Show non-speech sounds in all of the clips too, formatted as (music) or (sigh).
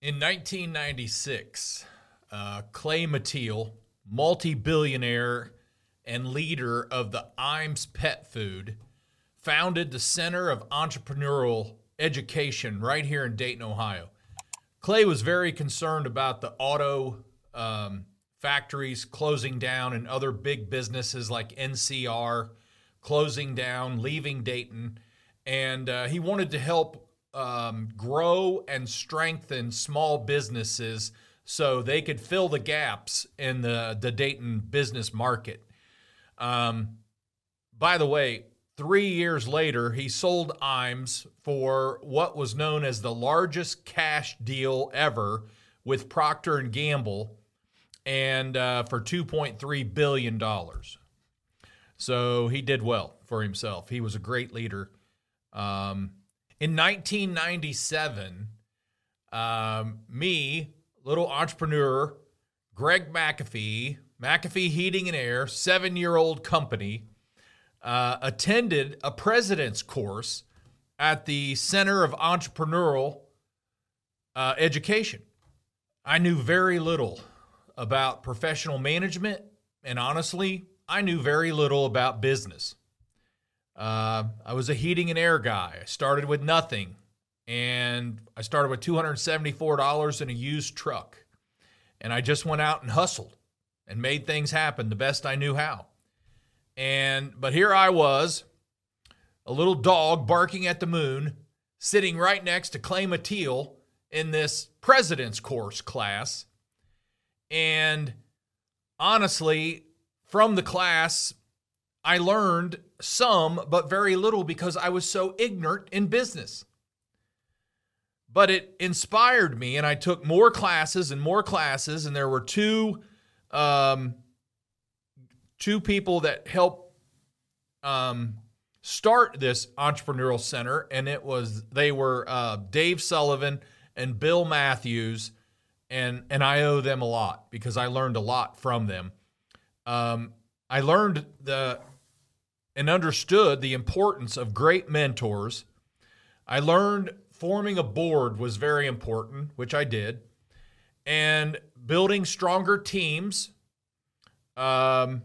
In 1996, uh, Clay Mathile, multi billionaire and leader of the Iams Pet Food, founded the Center of Entrepreneurial Education right here in Dayton, Ohio. Clay was very concerned about the auto um, factories closing down and other big businesses like NCR closing down, leaving Dayton. And uh, he wanted to help um, grow and strengthen small businesses so they could fill the gaps in the, the Dayton business market. Um, by the way, three years later, he sold Iams for what was known as the largest cash deal ever with Procter and Gamble, and uh, for 2.3 billion dollars. So he did well for himself. He was a great leader. Um, in 1997, um, me, little entrepreneur, Greg McAfee, McAfee Heating and Air, seven year old company, uh, attended a president's course at the Center of Entrepreneurial uh, Education. I knew very little about professional management, and honestly, I knew very little about business. Uh, I was a heating and air guy. I started with nothing, and I started with $274 in a used truck. And I just went out and hustled and made things happen the best I knew how. And but here I was, a little dog barking at the moon, sitting right next to Clay Mathile in this president's course class. And honestly, from the class, I learned some, but very little because I was so ignorant in business. But it inspired me, and I took more classes and more classes, and there were two, um, two people that helped um, start this entrepreneurial center, and it was they were uh, Dave Sullivan and Bill Matthews, and and I owe them a lot because I learned a lot from them. Um, I learned the and understood the importance of great mentors. I learned forming a board was very important, which I did, and building stronger teams, um,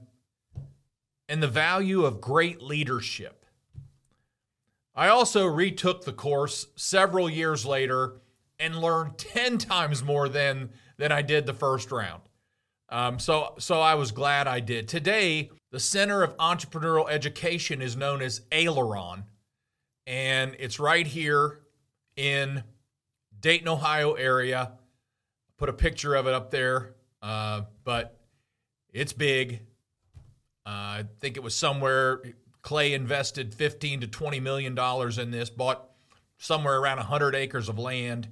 and the value of great leadership. I also retook the course several years later and learned (laughs) 10 times more than, than I did the first round. Um, so, so I was glad I did. Today, the Center of Entrepreneurial Education is known as Aileron, and it's right here in Dayton, Ohio area. Put a picture of it up there, uh, but it's big. Uh, I think it was somewhere Clay invested 15 to 20 million dollars in this, bought somewhere around 100 acres of land,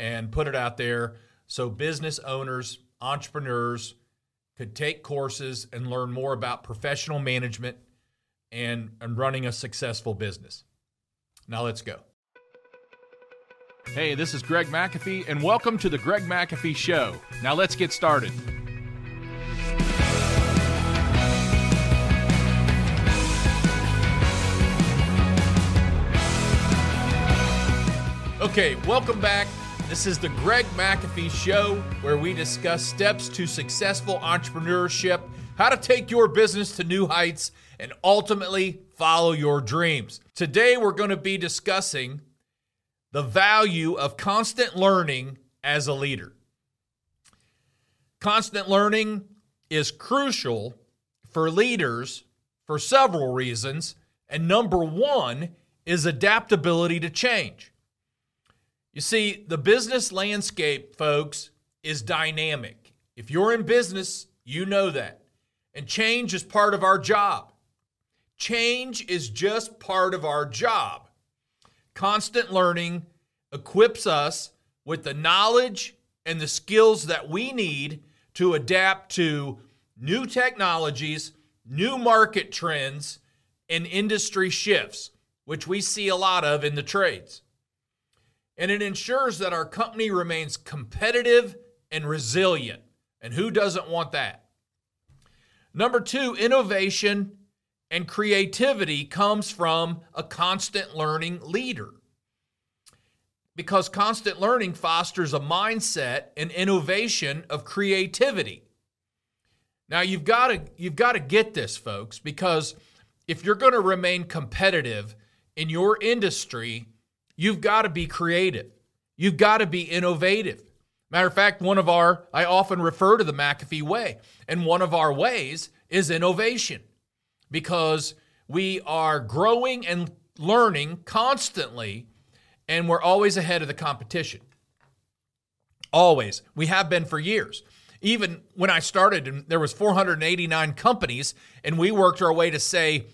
and put it out there so business owners, entrepreneurs could take courses and learn more about professional management and, and running a successful business. Now let's go. Hey, this is Greg McAfee, and welcome to the Greg McAfee Show. Now let's get started. Okay, welcome back this is the Greg McAfee Show, where we discuss steps to successful entrepreneurship, how to take your business to new heights, and ultimately follow your dreams. Today, we're going to be discussing the value of constant learning as a leader. Constant learning is crucial for leaders for several reasons, and number one is adaptability to change. You see, the business landscape, folks, is dynamic. If you're in business, you know that. And change is part of our job. Change is just part of our job. Constant learning equips us with the knowledge and the skills that we need to adapt to new technologies, new market trends, and industry shifts, which we see a lot of in the trades and it ensures that our company remains competitive and resilient. And who doesn't want that? Number two, innovation and creativity comes from a constant learning leader. because constant learning fosters a mindset and innovation of creativity. Now you've got to you've got to get this folks because if you're going to remain competitive in your industry, you've got to be creative. You've got to be innovative. Matter of fact, one of our, I often refer to the McAfee way, and one of our ways is innovation because we are growing and learning constantly, and we're always ahead of the competition. Always. We have been for years. Even when I started, and there was 489 companies, and we worked our way to say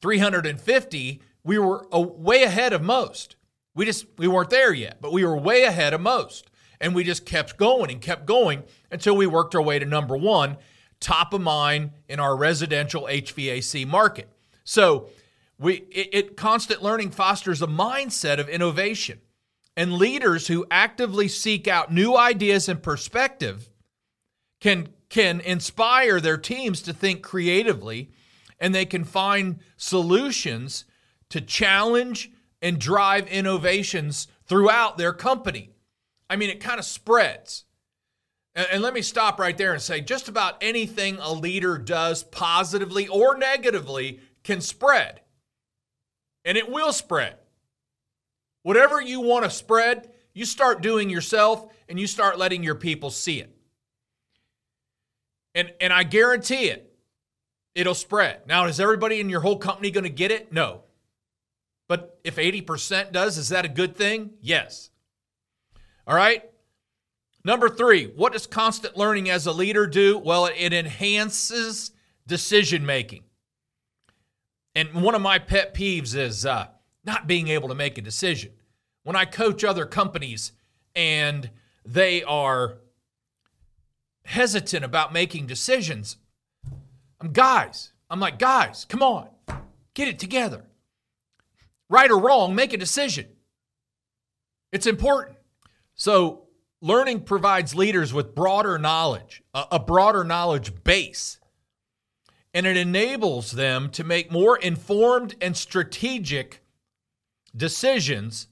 350, we were way ahead of most. We just we weren't there yet, but we were way ahead of most. And we just kept going and kept going until we worked our way to number 1, top of mind in our residential HVAC market. So, we it, it constant learning fosters a mindset of innovation. And leaders who actively seek out new ideas and perspective can can inspire their teams to think creatively and they can find solutions to challenge and drive innovations throughout their company. I mean, it kind of spreads. And, and, let me stop right there and say just about anything a leader does positively or negatively can spread. And it will spread. Whatever you want to spread, you start doing yourself and you start letting your people see it. And, and I guarantee it, it'll spread. Now, is everybody in your whole company going to get it? No. But if 80% does, is that a good thing? Yes. All right. Number three, what does constant learning as a leader do? Well, it enhances decision making. And one of my pet peeves is uh, not being able to make a decision. When I coach other companies and they are hesitant about making decisions, I'm guys, I'm like, guys, come on, get it together right or wrong, make a decision. It's important. So, learning provides leaders with broader knowledge, a, broader knowledge base, and it enables them to make more informed and strategic decisions.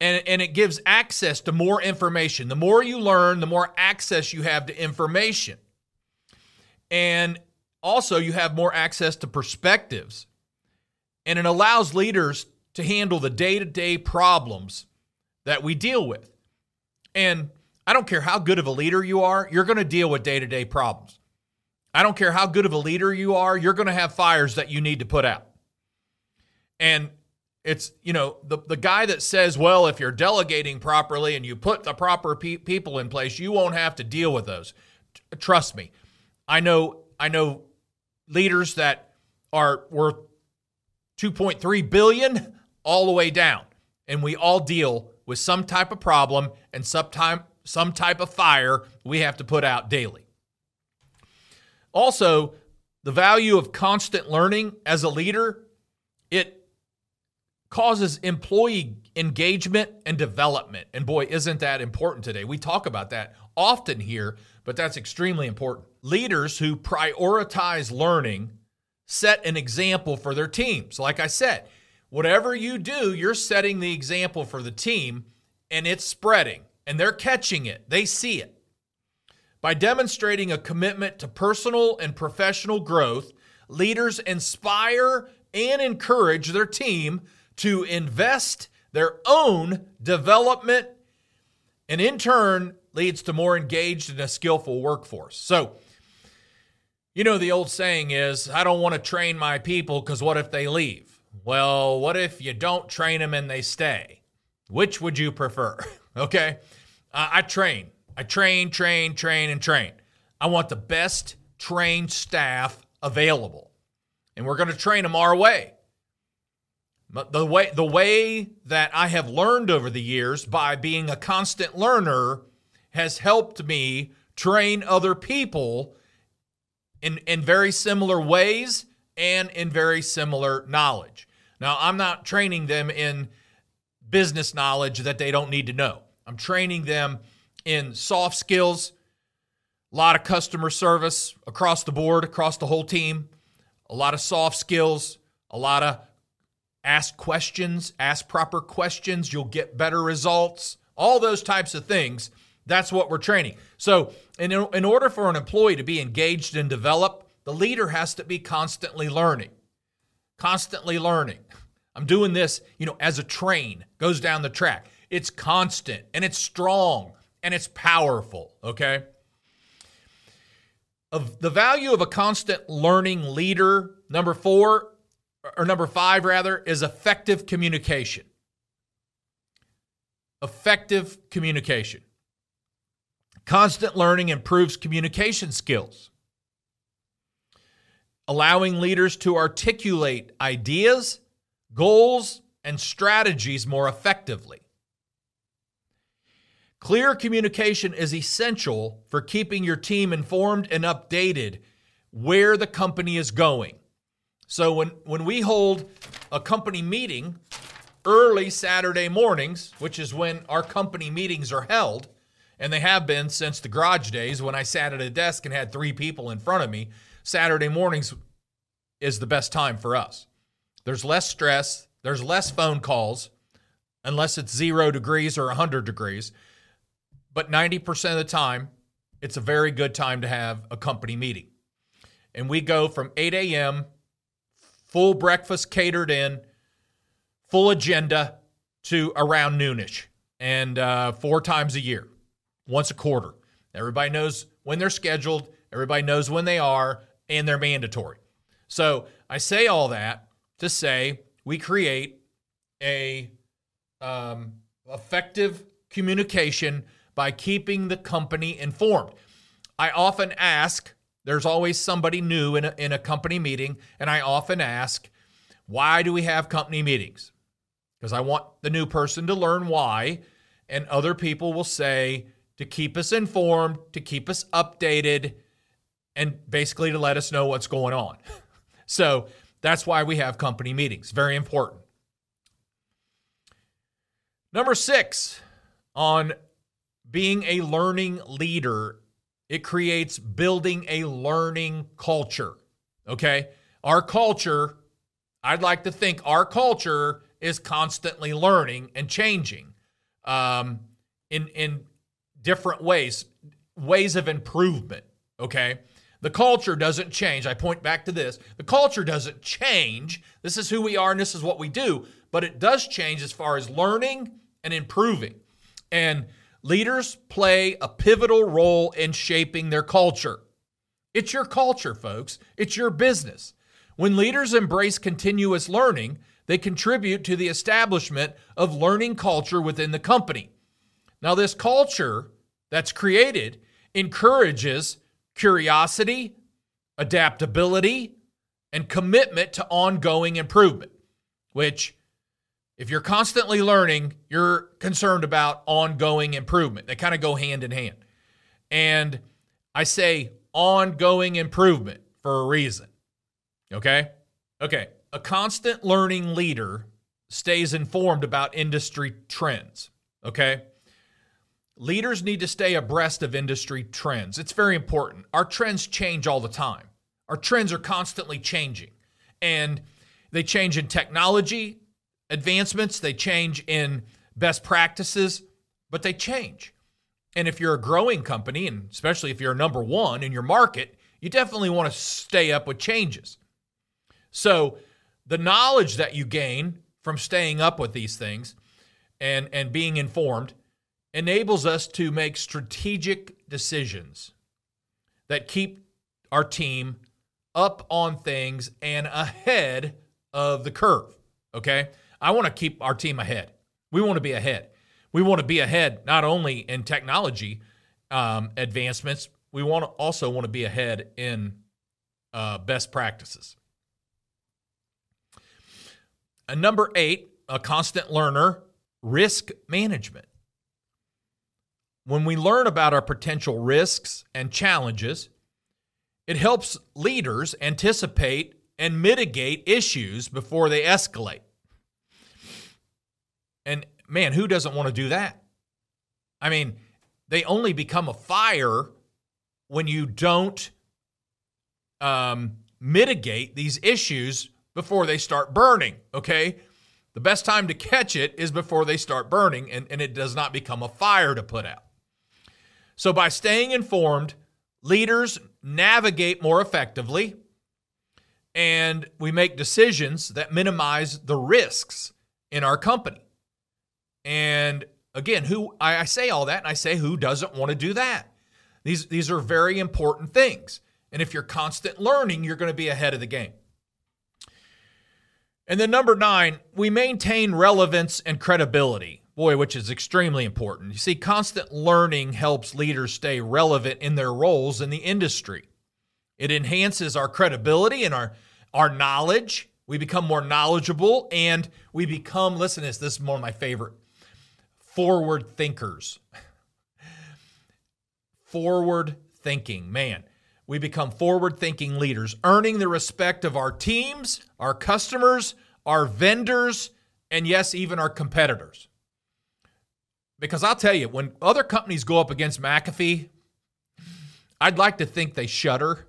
And, and it gives access to more information. The more you learn, the more access you have to information. And also, you have more access to perspectives and it allows leaders to handle the day to day problems that we deal with. And I don't care how good of a leader you are, you're going to deal with day to day problems. I don't care how good of a leader you are, you're going to have fires that you need to put out. And it's, you know, the, the guy that says, well, if you're delegating properly and you put the proper pe- people in place, you won't have to deal with those. T- trust me. I know, I know leaders that are worth 2.3 billion all the way down. And we all deal with some type of problem and some, time, some type of fire we have to put out daily. Also, the value of constant learning as a leader, it causes employee engagement and development. And boy, isn't that important today? We talk about that often here, but that's extremely important. Leaders who prioritize learning set an example for their teams. Like I said, whatever you do, you're setting the example for the team and it's spreading and they're catching it. They see it. By demonstrating a commitment to personal and professional growth, leaders inspire and encourage their team to invest their own development and in turn leads to more engaged and a skillful workforce. So, you know, the old saying is, I don't want to train my people because what if they leave? Well, what if you don't train them and they stay? Which would you prefer? (laughs) okay. Uh, I train. I train, train, train, and train. I want the best trained staff available. And we're going to train them our way. But the way the way that I have learned over the years by being a constant learner has helped me train other people in, in very similar ways and in very similar knowledge. Now, I'm not training them in business knowledge that they don't need to know. I'm training them in soft skills, a lot of customer service across the board, across the whole team, a lot of soft skills, a lot of ask questions, ask proper questions, you'll get better results, all those types of things. That's what we're training. So, in, in order for an employee to be engaged and develop, the leader has to be constantly learning. Constantly learning. I'm doing this, you know, as a train goes down the track. It's constant and it's strong and it's powerful, okay? Of the value of a constant learning leader, number 4 or number 5 rather is effective communication. Effective communication. Constant learning improves communication skills allowing leaders to articulate ideas, goals, and strategies more effectively. Clear communication is essential for keeping your team informed and updated where the company is going. So when, when we hold a company meeting early Saturday mornings, which is when our company meetings are held, and they have been since the garage days when I sat at a desk and had three people in front of me, Saturday mornings is the best time for us. There's less stress, there's less phone calls, unless it's zero degrees or 100 degrees. But 90% of the time, it's a very good time to have a company meeting. And we go from 8 a.m., full breakfast catered in, full agenda to around noonish, and uh, four times a year, once a quarter. Everybody knows when they're scheduled, everybody knows when they are, and they're mandatory. So I say all that to say we create a um, effective communication by keeping the company informed. I often ask, there's always somebody new in a, in a company meeting, and I often ask, why do we have company meetings? Because I want the new person to learn why, and other people will say to keep us informed, to keep us updated, and basically to let us know what's going on. (laughs) So that's why we have company meetings. Very important. Number six, on being a learning leader, it creates building a learning culture. Okay. Our culture, I'd like to think our culture is constantly learning and changing um, in, in different ways, ways of improvement. Okay. The culture doesn't change. I point back to this. The culture doesn't change. This is who we are and this is what we do, but it does change as far as learning and improving. And leaders play a pivotal role in shaping their culture. It's your culture, folks. It's your business. When leaders embrace continuous learning, they contribute to the establishment of learning culture within the company. Now, this culture that's created encourages curiosity, adaptability, and commitment to ongoing improvement, which, if you're constantly learning, you're concerned about ongoing improvement. They kind of go hand in hand. And I say ongoing improvement for a reason. Okay? Okay. A constant learning leader stays informed about industry trends. Okay? Leaders need to stay abreast of industry trends. It's very important. Our trends change all the time. Our trends are constantly changing. And they change in technology advancements, they change in best practices, but they change. And if you're a growing company, and especially if you're number one in your market, you definitely want to stay up with changes. So, the knowledge that you gain from staying up with these things and, and being informed enables us to make strategic decisions that keep our team up on things and ahead of the curve. Okay. I want to keep our team ahead. We want to be ahead. We want to be ahead not only in technology um, advancements, we want to also want to be ahead in uh, best practices. And number eight, a constant learner, risk management. When we learn about our potential risks and challenges, it helps leaders anticipate and mitigate issues before they escalate. And man, who doesn't want to do that? I mean, they only become a fire when you don't um, mitigate these issues before they start burning, okay? The best time to catch it is before they start burning and, and it does not become a fire to put out. So, by staying informed, leaders navigate more effectively and we make decisions that minimize the risks in our company. And again, who I, say all that and I say who doesn't want to do that? These these are very important things. And if you're constant learning, you're going to be ahead of the game. And then number 9, we maintain relevance and credibility. Boy, which is extremely important. You see, constant learning helps leaders stay relevant in their roles in the industry. It enhances our credibility and our, our knowledge. We become more knowledgeable and we become, listen to this, this is one of my favorite forward thinkers. (laughs) forward thinking, man. We become forward thinking leaders, earning the respect of our teams, our customers, our vendors, and yes, even our competitors. Because I'll tell you, when other companies go up against McAfee, I'd like to think they shudder.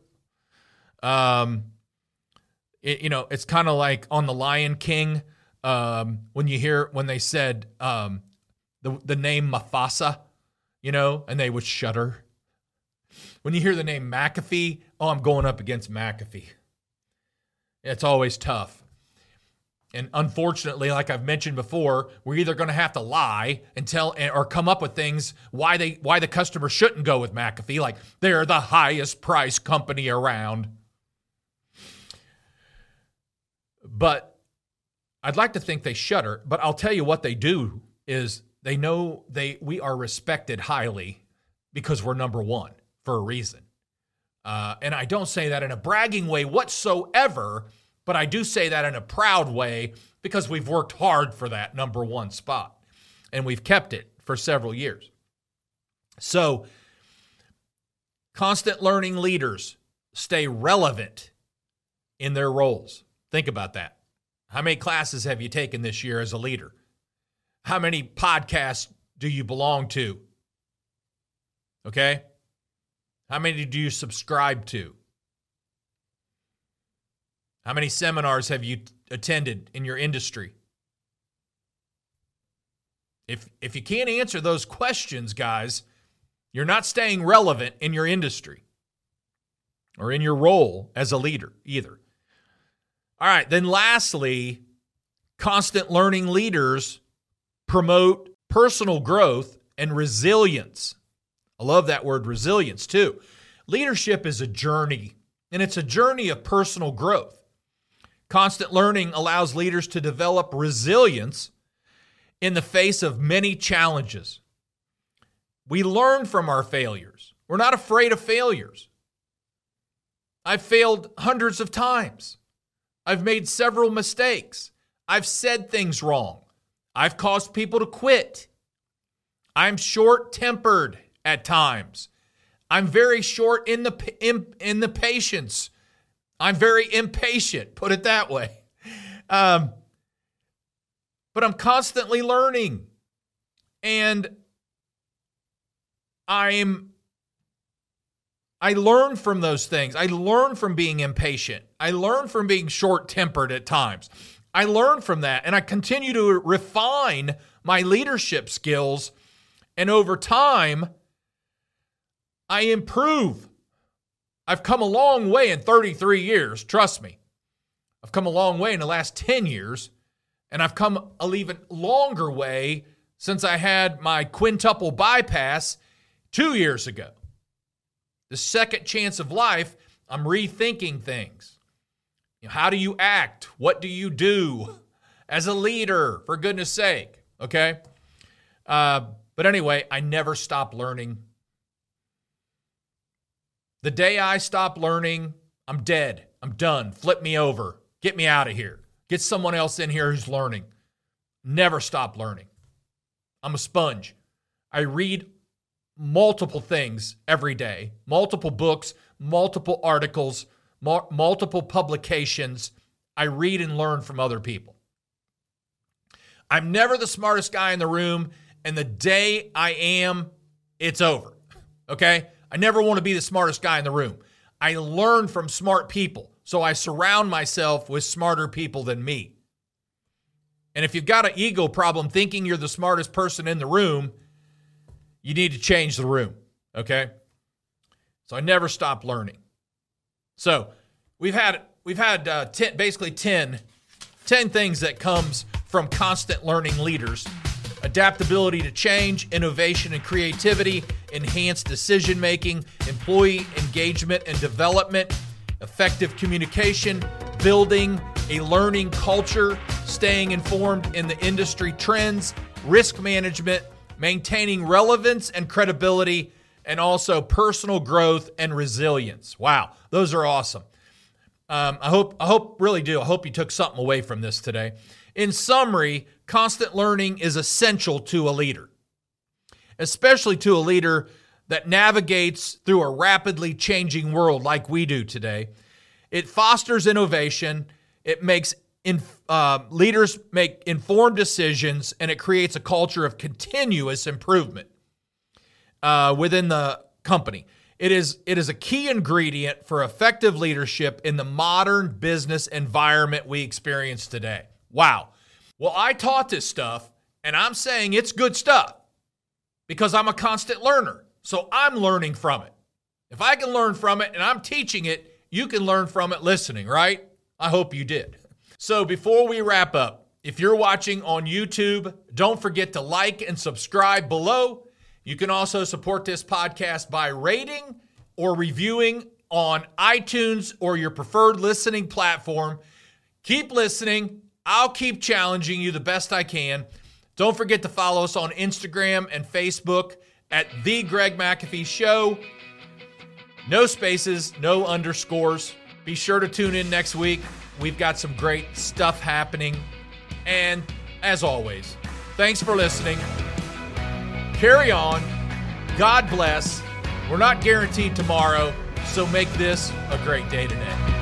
Um, it, you know, it's kind of like on the Lion King um, when you hear when they said um, the the name Mufasa, you know, and they would shudder. When you hear the name McAfee, oh, I'm going up against McAfee. It's always tough. And unfortunately, like I've mentioned before, we're either going to have to lie and tell or come up with things why they why the customer shouldn't go with McAfee, like they're the highest price company around. But I'd like to think they shudder, but I'll tell you what they do is they know they we are respected highly because we're number one for a reason. Uh, and I don't say that in a bragging way whatsoever but I do say that in a proud way because we've worked hard for that number one spot and we've kept it for several years. So, constant learning leaders stay relevant in their roles. Think about that. How many classes have you taken this year as a leader? How many podcasts do you belong to? Okay? How many do you subscribe to? How many seminars have you attended in your industry? If if you can't answer those questions, guys, you're not staying relevant in your industry or in your role as a leader either. All right, then lastly, constant learning leaders promote personal growth and resilience. I love that word resilience too. Leadership is a journey, and it's a journey of personal growth. Constant learning allows leaders to develop resilience in the face of many challenges. We learn from our failures. We're not afraid of failures. I've failed hundreds of times. I've made several mistakes. I've said things wrong. I've caused people to quit. I'm short tempered at times. I'm very short in the in, in the patience I'm very impatient, put it that way. Um, but I'm constantly learning. And I'm I learn from those things. I learn from being impatient. I learn from being short-tempered at times. I learn from that and I continue to refine my leadership skills and over time I improve. I've come a long way in 33 years, trust me. I've come a long way in the last 10 years, and I've come an even longer way since I had my quintuple bypass two years ago. The second chance of life, I'm rethinking things. You know, how do you act? What do you do as a leader, for goodness sake? Okay? Uh, but anyway, I never stop learning the day I stop learning, I'm dead. I'm done. Flip me over. Get me out of here. Get someone else in here who's learning. Never stop learning. I'm a sponge. I read multiple things every day, multiple books, multiple articles, multiple publications. I read and learn from other people. I'm never the smartest guy in the room, and the day I am, it's over. (laughs) Okay? I never want to be the smartest guy in the room. I learn from smart people, so I surround myself with smarter people than me. And if you've got an ego problem thinking you're the smartest person in the room, you need to change the room. Okay. So I never stop learning. So we've had we've had uh, ten, basically 10, 10 things that comes from constant learning leaders adaptability to change, innovation and creativity, enhanced decision making, employee engagement and development, effective communication, building a learning culture, staying informed in the industry trends, risk management, maintaining relevance and credibility, and also personal growth and resilience. Wow, those are awesome. Um, I hope, I hope, really do. I hope you took something away from this today. In summary, constant learning is essential to a leader, especially to a leader that navigates through a rapidly changing world like we do today. It fosters innovation, it makes in, uh, leaders make informed decisions, and it creates a culture of continuous improvement uh, within the company. It is, it is a key ingredient for effective leadership in the modern business environment we experience today. Wow. Well, I taught this stuff and I'm saying it's good stuff because I'm a constant learner. So I'm learning from it. If I can learn from it and I'm teaching it, you can learn from it listening, right? I hope you did. So before we wrap up, if you're watching on YouTube, don't forget to like and subscribe below. You can also support this podcast by rating or reviewing on iTunes or your preferred listening platform. Keep listening. I'll keep challenging you the best I can. Don't forget to follow us on Instagram and Facebook at The Greg McAfee Show. No spaces, no underscores. Be sure to tune in next week. We've got some great stuff happening. And as always, thanks for listening. Carry on. God bless. We're not guaranteed tomorrow, so make this a great day today.